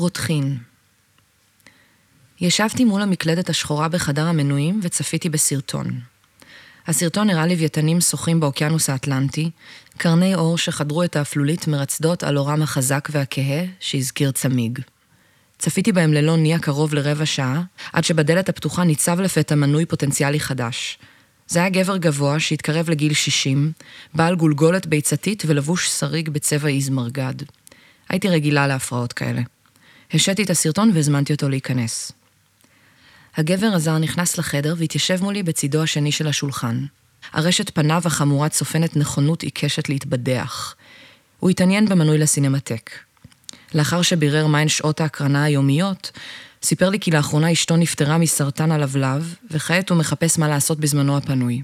רותחין. ישבתי מול המקלדת השחורה בחדר המנויים וצפיתי בסרטון. הסרטון הראה לוויתנים שוחים באוקיינוס האטלנטי, קרני אור שחדרו את האפלולית מרצדות על אורם החזק והכהה שהזכיר צמיג. צפיתי בהם ללא ניע קרוב לרבע שעה, עד שבדלת הפתוחה ניצב לפתע מנוי פוטנציאלי חדש. זה היה גבר גבוה שהתקרב לגיל 60, בעל גולגולת ביצתית ולבוש שריג בצבע איזמרגד. הייתי רגילה להפרעות כאלה. השעתי את הסרטון והזמנתי אותו להיכנס. הגבר הזר נכנס לחדר והתיישב מולי בצידו השני של השולחן. ארשת פניו החמורה צופנת נכונות עיקשת להתבדח. הוא התעניין במנוי לסינמטק. לאחר שבירר מהן שעות ההקרנה היומיות, סיפר לי כי לאחרונה אשתו נפטרה מסרטן הלבלב, וכעת הוא מחפש מה לעשות בזמנו הפנוי.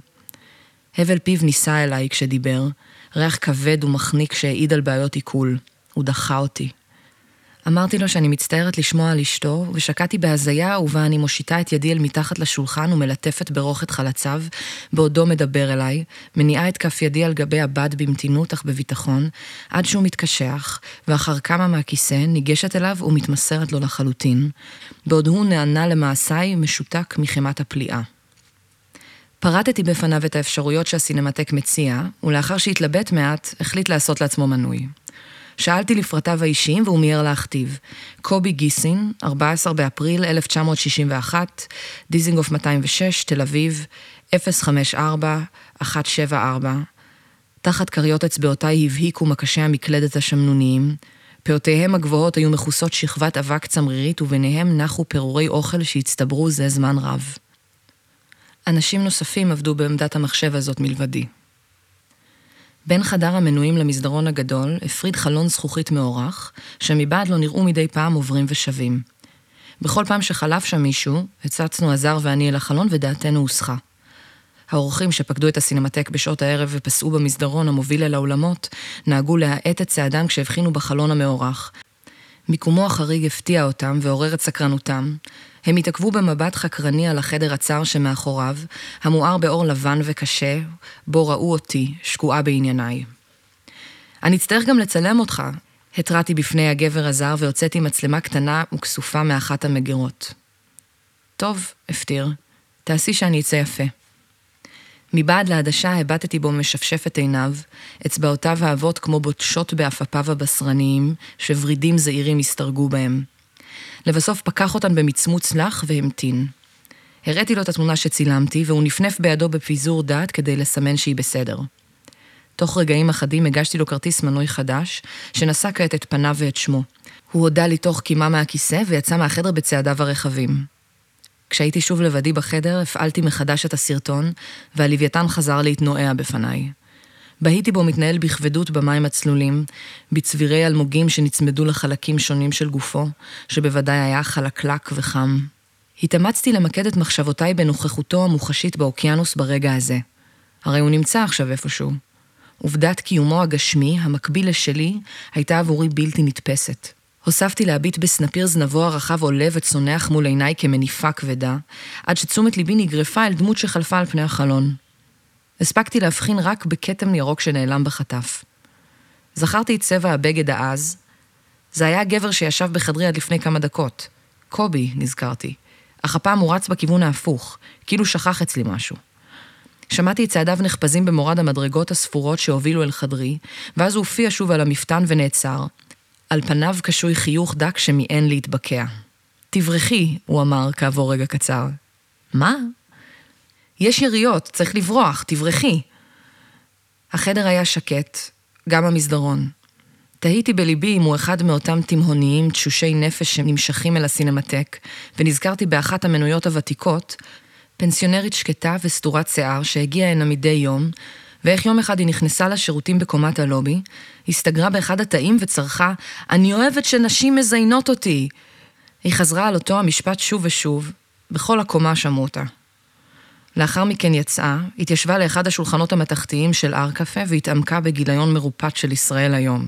הבל פיו נישא אליי כשדיבר, ריח כבד ומחניק שהעיד על בעיות עיכול. הוא דחה אותי. אמרתי לו שאני מצטערת לשמוע על אשתו, ושקעתי בהזיה ובה אני מושיטה את ידי אל מתחת לשולחן ומלטפת ברוך את חלציו, בעודו מדבר אליי, מניעה את כף ידי על גבי הבד במתינות אך בביטחון, עד שהוא מתקשח, ואחר כמה מהכיסא ניגשת אליו ומתמסרת לו לחלוטין, בעוד הוא נענה למעשיי משותק מחמת הפליאה. פרטתי בפניו את האפשרויות שהסינמטק מציע, ולאחר שהתלבט מעט, החליט לעשות לעצמו מנוי. שאלתי לפרטיו האישיים והוא מיהר להכתיב. קובי גיסין, 14 באפריל 1961, דיזינגוף 206, תל אביב, 054-174. תחת כריות אצבעותיי הבהיקו מקשי המקלדת השמנוניים. פאותיהם הגבוהות היו מכוסות שכבת אבק צמרירית וביניהם נחו פירורי אוכל שהצטברו זה זמן רב. אנשים נוספים עבדו בעמדת המחשב הזאת מלבדי. בין חדר המנויים למסדרון הגדול הפריד חלון זכוכית מאורך, שמבעד לא נראו מדי פעם עוברים ושבים. בכל פעם שחלף שם מישהו, הצצנו הזר ואני אל החלון ודעתנו הוסחה. האורחים שפקדו את הסינמטק בשעות הערב ופסעו במסדרון המוביל אל האולמות, נהגו להאט את צעדם כשהבחינו בחלון המאורך. מיקומו החריג הפתיע אותם ועורר את סקרנותם, הם התעכבו במבט חקרני על החדר הצר שמאחוריו, המואר באור לבן וקשה, בו ראו אותי, שקועה בענייניי. אני אצטרך גם לצלם אותך, התרעתי בפני הגבר הזר והוצאתי מצלמה קטנה וכסופה מאחת המגירות. טוב, הפטיר, תעשי שאני אצא יפה. מבעד לעדשה הבטתי בו משפשף את עיניו, אצבעותיו האבות כמו בוטשות בעפפיו הבשרניים, שוורידים זעירים הסתרגו בהם. לבסוף פקח אותן במצמוץ לח והמתין. הראיתי לו את התמונה שצילמתי, והוא נפנף בידו בפיזור דעת כדי לסמן שהיא בסדר. תוך רגעים אחדים הגשתי לו כרטיס מנוי חדש, שנשא כעת את פניו ואת שמו. הוא הודה לי תוך קימה מהכיסא ויצא מהחדר בצעדיו הרחבים. כשהייתי שוב לבדי בחדר, הפעלתי מחדש את הסרטון, והלוויתן חזר להתנועע בפניי. בהיתי בו מתנהל בכבדות במים הצלולים, בצבירי אלמוגים שנצמדו לחלקים שונים של גופו, שבוודאי היה חלקלק וחם. התאמצתי למקד את מחשבותיי בנוכחותו המוחשית באוקיינוס ברגע הזה. הרי הוא נמצא עכשיו איפשהו. עובדת קיומו הגשמי, המקביל לשלי, הייתה עבורי בלתי נתפסת. הוספתי להביט בסנפיר זנבו הרחב עולה וצונח מול עיניי כמניפה כבדה, עד שתשומת ליבי נגרפה אל דמות שחלפה על פני החלון. הספקתי להבחין רק בכתם ירוק שנעלם בחטף. זכרתי את צבע הבגד העז. זה היה הגבר שישב בחדרי עד לפני כמה דקות. קובי, נזכרתי. אך הפעם הוא רץ בכיוון ההפוך, כאילו שכח אצלי משהו. שמעתי את צעדיו נחפזים במורד המדרגות הספורות שהובילו אל חדרי, ואז הוא הופיע שוב על המפתן ונעצר. על פניו קשוי חיוך דק שמיאן להתבקע. תברחי, הוא אמר כעבור רגע קצר. מה? יש יריות, צריך לברוח, תברחי. החדר היה שקט, גם המסדרון. תהיתי בליבי אם הוא אחד מאותם תימהוניים תשושי נפש שנמשכים אל הסינמטק, ונזכרתי באחת המנויות הוותיקות, פנסיונרית שקטה וסתורת שיער שהגיעה הנה מדי יום, ואיך יום אחד היא נכנסה לשירותים בקומת הלובי, הסתגרה באחד התאים וצרחה, אני אוהבת שנשים מזיינות אותי. היא חזרה על אותו המשפט שוב ושוב, בכל הקומה שמעו אותה. לאחר מכן יצאה, התיישבה לאחד השולחנות המתכתיים של ארקפה והתעמקה בגיליון מרופט של ישראל היום.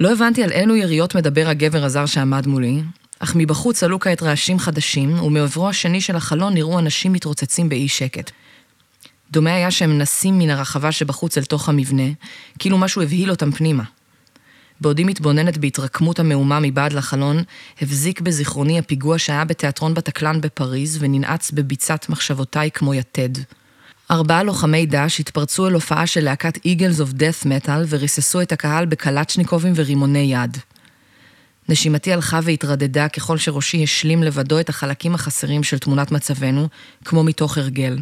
לא הבנתי על אילו יריות מדבר הגבר הזר שעמד מולי, אך מבחוץ עלו כעת רעשים חדשים, ומעברו השני של החלון נראו אנשים מתרוצצים באי שקט. דומה היה שהם נסים מן הרחבה שבחוץ אל תוך המבנה, כאילו משהו הבהיל אותם פנימה. בעודי מתבוננת בהתרקמות המהומה מבעד לחלון, הבזיק בזיכרוני הפיגוע שהיה בתיאטרון בטקלן בפריז וננעץ בביצת מחשבותיי כמו יתד. ארבעה לוחמי דש התפרצו אל הופעה של להקת איגלס אוף דאט מטאל וריססו את הקהל בקלצ'ניקובים ורימוני יד. נשימתי הלכה והתרדדה ככל שראשי השלים לבדו את החלקים החסרים של תמונת מצבנו, כמו מתוך הרגל.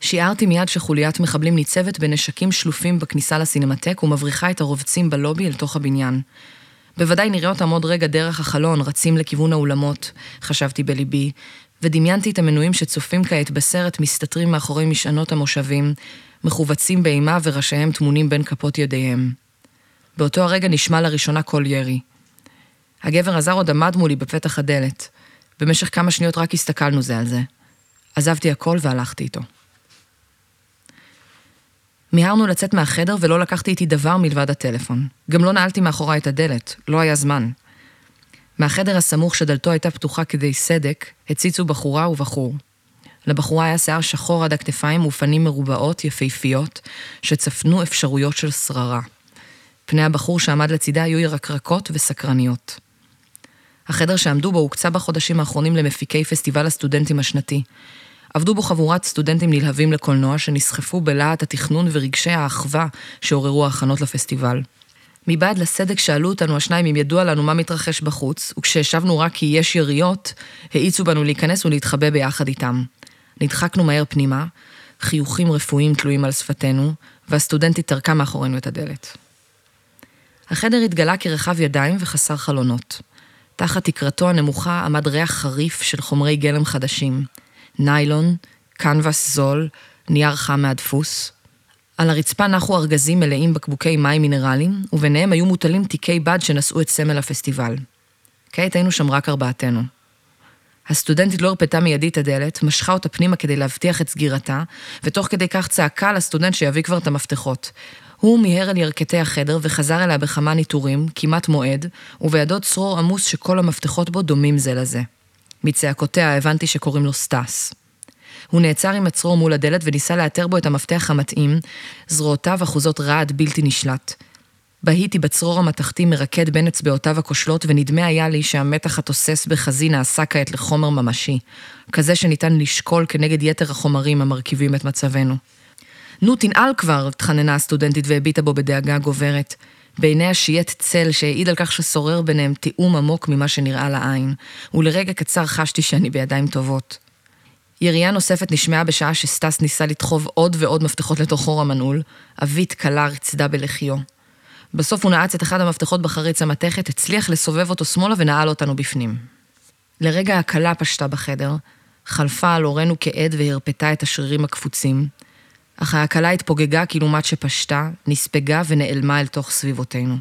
שיערתי מיד שחוליית מחבלים ניצבת בנשקים שלופים בכניסה לסינמטק ומבריחה את הרובצים בלובי אל תוך הבניין. בוודאי נראה אותם עוד רגע דרך החלון, רצים לכיוון האולמות, חשבתי בליבי, ודמיינתי את המנויים שצופים כעת בסרט מסתתרים מאחורי משענות המושבים, מכווצים באימה וראשיהם טמונים בין כפות ידיהם. באותו הרגע נשמע לראשונה קול ירי. הגבר הזר עוד עמד מולי בפתח הדלת. במשך כמה שניות רק הסתכלנו זה על זה. עזבתי הכל והלכתי איתו. מיהרנו לצאת מהחדר ולא לקחתי איתי דבר מלבד הטלפון. גם לא נעלתי מאחורי את הדלת, לא היה זמן. מהחדר הסמוך שדלתו הייתה פתוחה כדי סדק, הציצו בחורה ובחור. לבחורה היה שיער שחור עד הכתפיים ופנים מרובעות, יפהפיות, שצפנו אפשרויות של שררה. פני הבחור שעמד לצידה היו ירקרקות וסקרניות. החדר שעמדו בו הוקצה בחודשים האחרונים למפיקי פסטיבל הסטודנטים השנתי. עבדו בו חבורת סטודנטים נלהבים לקולנוע שנסחפו בלהט התכנון ורגשי האחווה שעוררו ההכנות לפסטיבל. מבעד לסדק שאלו אותנו השניים אם ידוע לנו מה מתרחש בחוץ, וכשהשבנו רק כי יש יריות, האיצו בנו להיכנס ולהתחבא ביחד איתם. נדחקנו מהר פנימה, חיוכים רפואיים תלויים על שפתנו, והסטודנטית טרקה מאחורינו את הדלת. החדר התגלה כרחב ידיים וחסר חלונות. תחת תקרתו הנמוכה עמד ריח חריף של חומרי גלם חדשים. ניילון, קנבס זול, נייר חם מהדפוס. על הרצפה נחו ארגזים מלאים בקבוקי מים מינרליים, וביניהם היו מוטלים תיקי בד שנשאו את סמל הפסטיבל. כעת היינו שם רק ארבעתנו. הסטודנטית לא הרפתה מיידי את הדלת, משכה אותה פנימה כדי להבטיח את סגירתה, ותוך כדי כך צעקה לסטודנט שיביא כבר את המפתחות. הוא מיהר אל ירכתי החדר וחזר אליה בכמה ניטורים, כמעט מועד, ובידו צרור עמוס שכל המפתחות בו דומים זה לזה. מצעקותיה הבנתי שקוראים לו סטס. הוא נעצר עם הצרור מול הדלת וניסה לאתר בו את המפתח המתאים, זרועותיו אחוזות רעד בלתי נשלט. בהיתי בצרור המתכתי מרקד בין אצבעותיו הכושלות, ונדמה היה לי שהמתח התוסס בחזי נעשה כעת לחומר ממשי, כזה שניתן לשקול כנגד יתר החומרים המרכיבים את מצבנו. נו, תנעל כבר, התחננה הסטודנטית והביטה בו בדאגה גוברת. בעיניה שייט צל שהעיד על כך ששורר ביניהם תיאום עמוק ממה שנראה לעין, ולרגע קצר חשתי שאני בידיים טובות. ירייה נוספת נשמעה בשעה שסטס ניסה לדחוב עוד ועוד מפתחות לתוך חור המנעול, אבית קלה רצדה בלחיו. בסוף הוא נעץ את אחד המפתחות בחריץ המתכת, הצליח לסובב אותו שמאלה ונעל אותנו בפנים. לרגע הקלה פשטה בחדר, חלפה על הורינו כעד והרפתה את השרירים הקפוצים, אך ההקלה התפוגגה כלעומת שפשטה, נספגה ונעלמה אל תוך סביבותינו.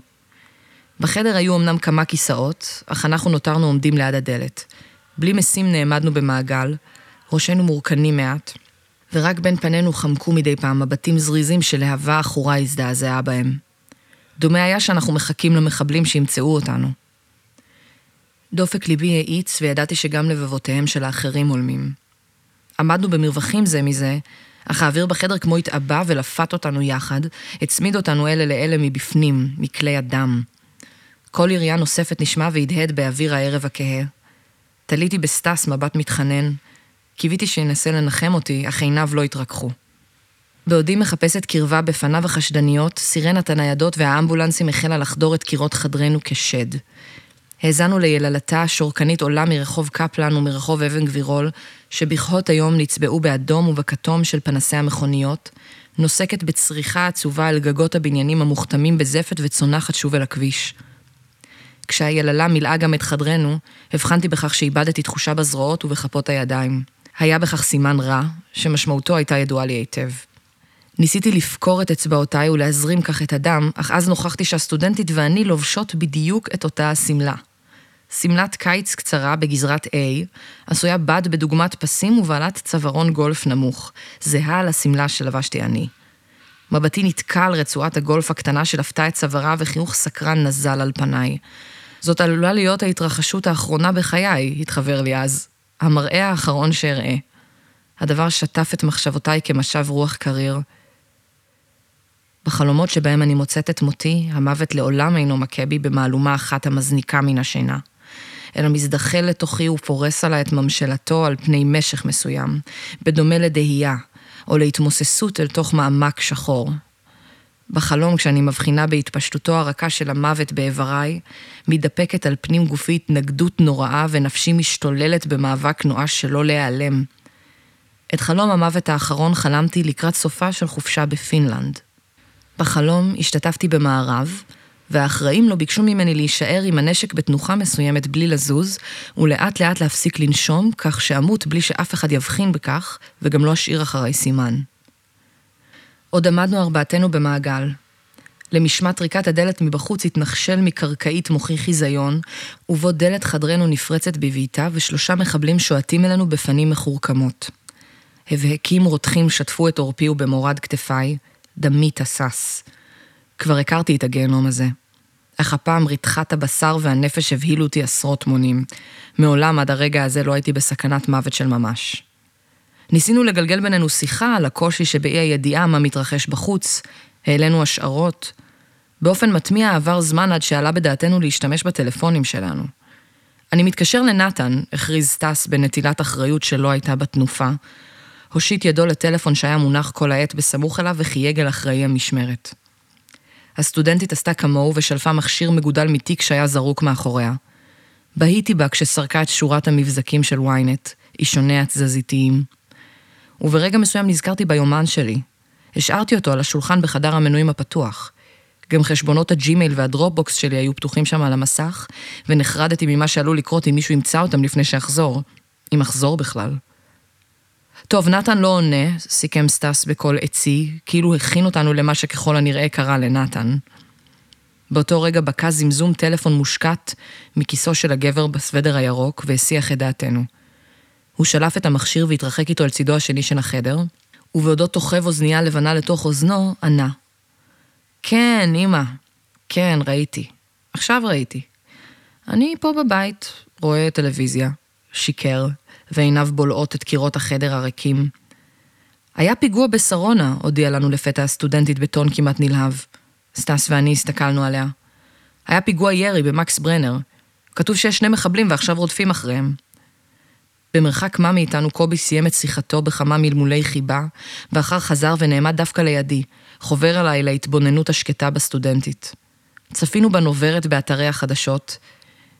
בחדר היו אמנם כמה כיסאות, אך אנחנו נותרנו עומדים ליד הדלת. בלי משים נעמדנו במעגל, ראשינו מורכנים מעט, ורק בין פנינו חמקו מדי פעם מבטים זריזים שלהבה עכורה הזדעזעה בהם. דומה היה שאנחנו מחכים למחבלים שימצאו אותנו. דופק ליבי האיץ וידעתי שגם לבבותיהם של האחרים הולמים. עמדנו במרווחים זה מזה, אך האוויר בחדר כמו התעבה ולפת אותנו יחד, הצמיד אותנו אלה לאלה מבפנים, מכלי הדם. כל ירייה נוספת נשמע והדהד באוויר הערב הכהה. תליתי בסטס מבט מתחנן. קיוויתי שינסה לנחם אותי, אך עיניו לא התרככו. בעודי מחפשת קרבה בפניו החשדניות, סירנת הניידות והאמבולנסים החלה לחדור את קירות חדרנו כשד. האזנו ליללתה השורקנית עולה מרחוב קפלן ומרחוב אבן גבירול, שבכהות היום נצבעו באדום ובכתום של פנסי המכוניות, נוסקת בצריחה עצובה על גגות הבניינים המוכתמים בזפת וצונחת שוב אל הכביש. כשהיללה מילאה גם את חדרנו, הבחנתי בכך שאיבדתי תחושה בזרועות ובכפות הידיים. היה בכך סימן רע, שמשמעותו הייתה ידועה לי היטב. ניסיתי לפקור את אצבעותיי ולהזרים כך את הדם, אך אז נוכחתי שהסטודנטית ואני לובשות בדיוק את אותה השמלה. שמלת קיץ קצרה בגזרת A, עשויה בד בדוגמת פסים ובעלת צווארון גולף נמוך, זהה לשמלה שלבשתי אני. מבטי נתקע על רצועת הגולף הקטנה שלפתה את צווארה וחיוך סקרן נזל על פניי. זאת עלולה להיות ההתרחשות האחרונה בחיי, התחבר לי אז. המראה האחרון שאראה. הדבר שטף את מחשבותיי כמשב רוח קריר. בחלומות שבהם אני מוצאת את מותי, המוות לעולם אינו מכה בי במהלומה אחת המזניקה מן השינה. אלא מזדחל לתוכי ופורס עליי את ממשלתו על פני משך מסוים, בדומה לדהייה, או להתמוססות אל תוך מעמק שחור. בחלום, כשאני מבחינה בהתפשטותו הרכה של המוות באיבריי, מתדפקת על פנים גופי התנגדות נוראה ונפשי משתוללת במאבק נואש שלא להיעלם. את חלום המוות האחרון חלמתי לקראת סופה של חופשה בפינלנד. בחלום השתתפתי במערב, והאחראים לו ביקשו ממני להישאר עם הנשק בתנוחה מסוימת בלי לזוז, ולאט לאט להפסיק לנשום, כך שאמות בלי שאף אחד יבחין בכך, וגם לא אשאיר אחריי סימן. עוד עמדנו ארבעתנו במעגל. למשמע טריקת הדלת מבחוץ התנחשל מקרקעית מוחי חיזיון, ובו דלת חדרנו נפרצת בבעיטה, ושלושה מחבלים שועטים אלינו בפנים מחורקמות. הבהקים רותחים שטפו את עורפי ובמורד כתפיי, דמי תסס. כבר הכרתי את הגיהנום הזה. אך הפעם רתחת הבשר והנפש הבהילו אותי עשרות מונים. מעולם עד הרגע הזה לא הייתי בסכנת מוות של ממש. ניסינו לגלגל בינינו שיחה על הקושי שבאי הידיעה מה מתרחש בחוץ, העלינו השערות. באופן מטמיע עבר זמן עד שעלה בדעתנו להשתמש בטלפונים שלנו. אני מתקשר לנתן, הכריז סטס בנטילת אחריות שלא הייתה בתנופה. הושיט ידו לטלפון שהיה מונח כל העת בסמוך אליו וחייג אל אחראי המשמרת. הסטודנטית עשתה כמוהו ושלפה מכשיר מגודל מתיק שהיה זרוק מאחוריה. בהיתי בה כשסרקה את שורת המבזקים של ynet, אישוניה התזזיתיים. וברגע מסוים נזכרתי ביומן שלי. השארתי אותו על השולחן בחדר המנויים הפתוח. גם חשבונות הג'ימייל והדרופבוקס שלי היו פתוחים שם על המסך, ונחרדתי ממה שעלול לקרות אם מישהו ימצא אותם לפני שאחזור. אם אחזור בכלל. טוב, נתן לא עונה, סיכם סטס בקול עצי, כאילו הכין אותנו למה שככל הנראה קרה לנתן. באותו רגע בקע זמזום טלפון מושקט מכיסו של הגבר בסוודר הירוק והסיח את דעתנו. הוא שלף את המכשיר והתרחק איתו אל צידו השני של החדר, ובעודו תוכב אוזנייה לבנה לתוך אוזנו, ענה. כן, אמא. כן, ראיתי. עכשיו ראיתי. אני פה בבית, רואה טלוויזיה. שיקר, ועיניו בולעות את קירות החדר הריקים. היה פיגוע בשרונה, הודיעה לנו לפתע הסטודנטית בטון כמעט נלהב. סטס ואני הסתכלנו עליה. היה פיגוע ירי במקס ברנר. כתוב שיש שני מחבלים ועכשיו רודפים אחריהם. במרחק מה מאיתנו קובי סיים את שיחתו בכמה מלמולי חיבה, ואחר חזר ונעמד דווקא לידי, חובר עליי להתבוננות השקטה בסטודנטית. צפינו בנוברת באתרי החדשות,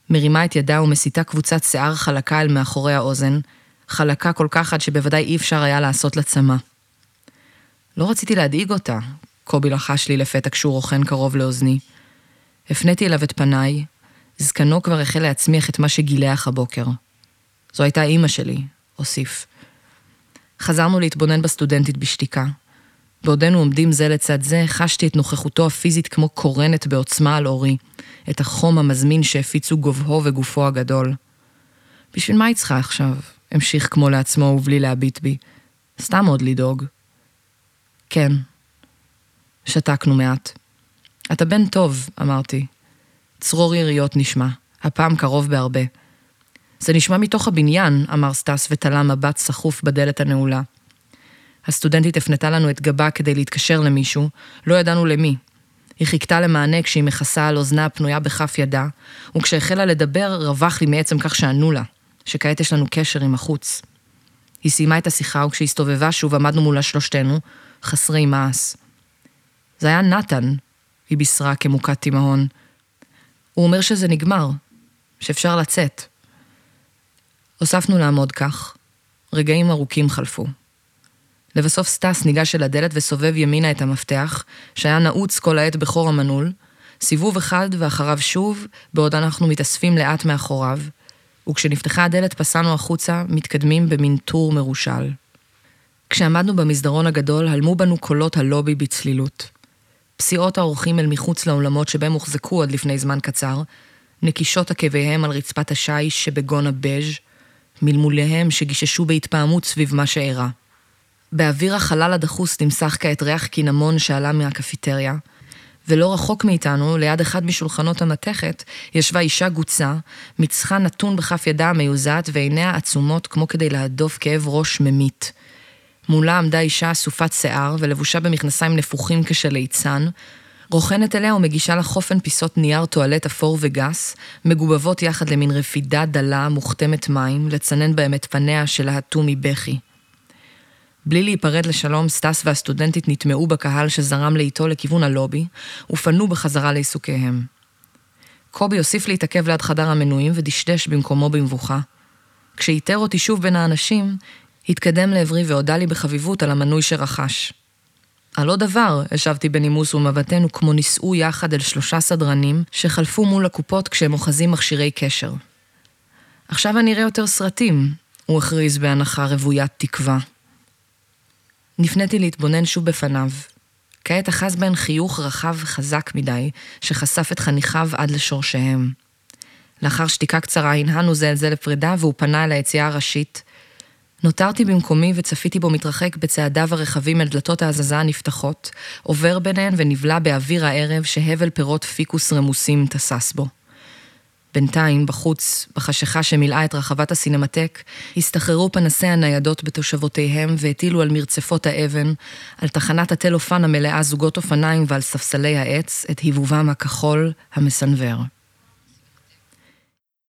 מרימה את ידה ומסיתה קבוצת שיער חלקה אל מאחורי האוזן, חלקה כל כך עד שבוודאי אי אפשר היה לעשות לה צמא. לא רציתי להדאיג אותה, קובי לחש לי לפתע כשהוא רוכן קרוב לאוזני. הפניתי אליו את פניי, זקנו כבר החל להצמיח את מה שגילח הבוקר. זו הייתה אימא שלי, הוסיף. חזרנו להתבונן בסטודנטית בשתיקה. בעודנו עומדים זה לצד זה, חשתי את נוכחותו הפיזית כמו קורנת בעוצמה על אורי, את החום המזמין שהפיצו גובהו וגופו הגדול. בשביל מה היא צריכה עכשיו? המשיך כמו לעצמו ובלי להביט בי. סתם עוד לדאוג. כן. שתקנו מעט. אתה בן טוב, אמרתי. צרור יריות נשמע, הפעם קרוב בהרבה. זה נשמע מתוך הבניין, אמר סטס ותלה מבט סחוף בדלת הנעולה. הסטודנטית הפנתה לנו את גבה כדי להתקשר למישהו, לא ידענו למי. היא חיכתה למענה כשהיא מכסה על אוזנה הפנויה בכף ידה, וכשהחלה לדבר, רווח לי מעצם כך שענו לה, שכעת יש לנו קשר עם החוץ. היא סיימה את השיחה, וכשהסתובבה שוב עמדנו מולה שלושתנו, חסרי מעש. זה היה נתן, היא בישרה כמוכת תימהון. הוא אומר שזה נגמר, שאפשר לצאת. הוספנו לעמוד כך. רגעים ארוכים חלפו. לבסוף סטס ניגש אל הדלת וסובב ימינה את המפתח, שהיה נעוץ כל העת בחור המנעול, סיבוב אחד ואחריו שוב, בעוד אנחנו מתאספים לאט מאחוריו, וכשנפתחה הדלת פסענו החוצה, מתקדמים במין טור מרושל. כשעמדנו במסדרון הגדול, הלמו בנו קולות הלובי בצלילות. פסיעות האורחים אל מחוץ לאולמות שבהם הוחזקו עד לפני זמן קצר, נקישות עקביהם על רצפת השיש שבגון הבז', מלמוליהם שגיששו בהתפעמות סביב מה שאירע. באוויר החלל הדחוס נמסך כעת ריח קינמון שעלה מהקפיטריה, ולא רחוק מאיתנו, ליד אחד משולחנות המתכת, ישבה אישה גוצה, מצחה נתון בכף ידה המיוזעת ועיניה עצומות כמו כדי להדוף כאב ראש ממית. מולה עמדה אישה אסופת שיער ולבושה במכנסיים נפוחים כשל ליצן, רוכנת אליה ומגישה לה חופן פיסות נייר טואלט אפור וגס, מגובבות יחד למין רפידה דלה, מוכתמת מים, לצנן בהם את פניה שלהטו מבכי. בלי להיפרד לשלום, סטס והסטודנטית נטמעו בקהל שזרם לאיתו לכיוון הלובי, ופנו בחזרה לעיסוקיהם. קובי הוסיף להתעכב ליד חדר המנויים ודשדש במקומו במבוכה. כשאיתר אותי שוב בין האנשים, התקדם לעברי והודה לי בחביבות על המנוי שרכש. על עוד דבר, השבתי בנימוס ומבטנו כמו נישאו יחד אל שלושה סדרנים שחלפו מול הקופות כשהם אוחזים מכשירי קשר. עכשיו אני אראה יותר סרטים, הוא הכריז בהנחה רוויית תקווה. נפניתי להתבונן שוב בפניו. כעת אחז בהן חיוך רחב וחזק מדי, שחשף את חניכיו עד לשורשיהם. לאחר שתיקה קצרה הנהנו זה אל זה לפרידה והוא פנה אל היציאה הראשית. נותרתי במקומי וצפיתי בו מתרחק בצעדיו הרחבים אל דלתות ההזזה הנפתחות, עובר ביניהן ונבלע באוויר הערב שהבל פירות פיקוס רמוסים תסס בו. בינתיים, בחוץ, בחשיכה שמילאה את רחבת הסינמטק, הסתחררו פנסי הניידות בתושבותיהם והטילו על מרצפות האבן, על תחנת הטלופן המלאה זוגות אופניים ועל ספסלי העץ, את היבובם הכחול המסנוור.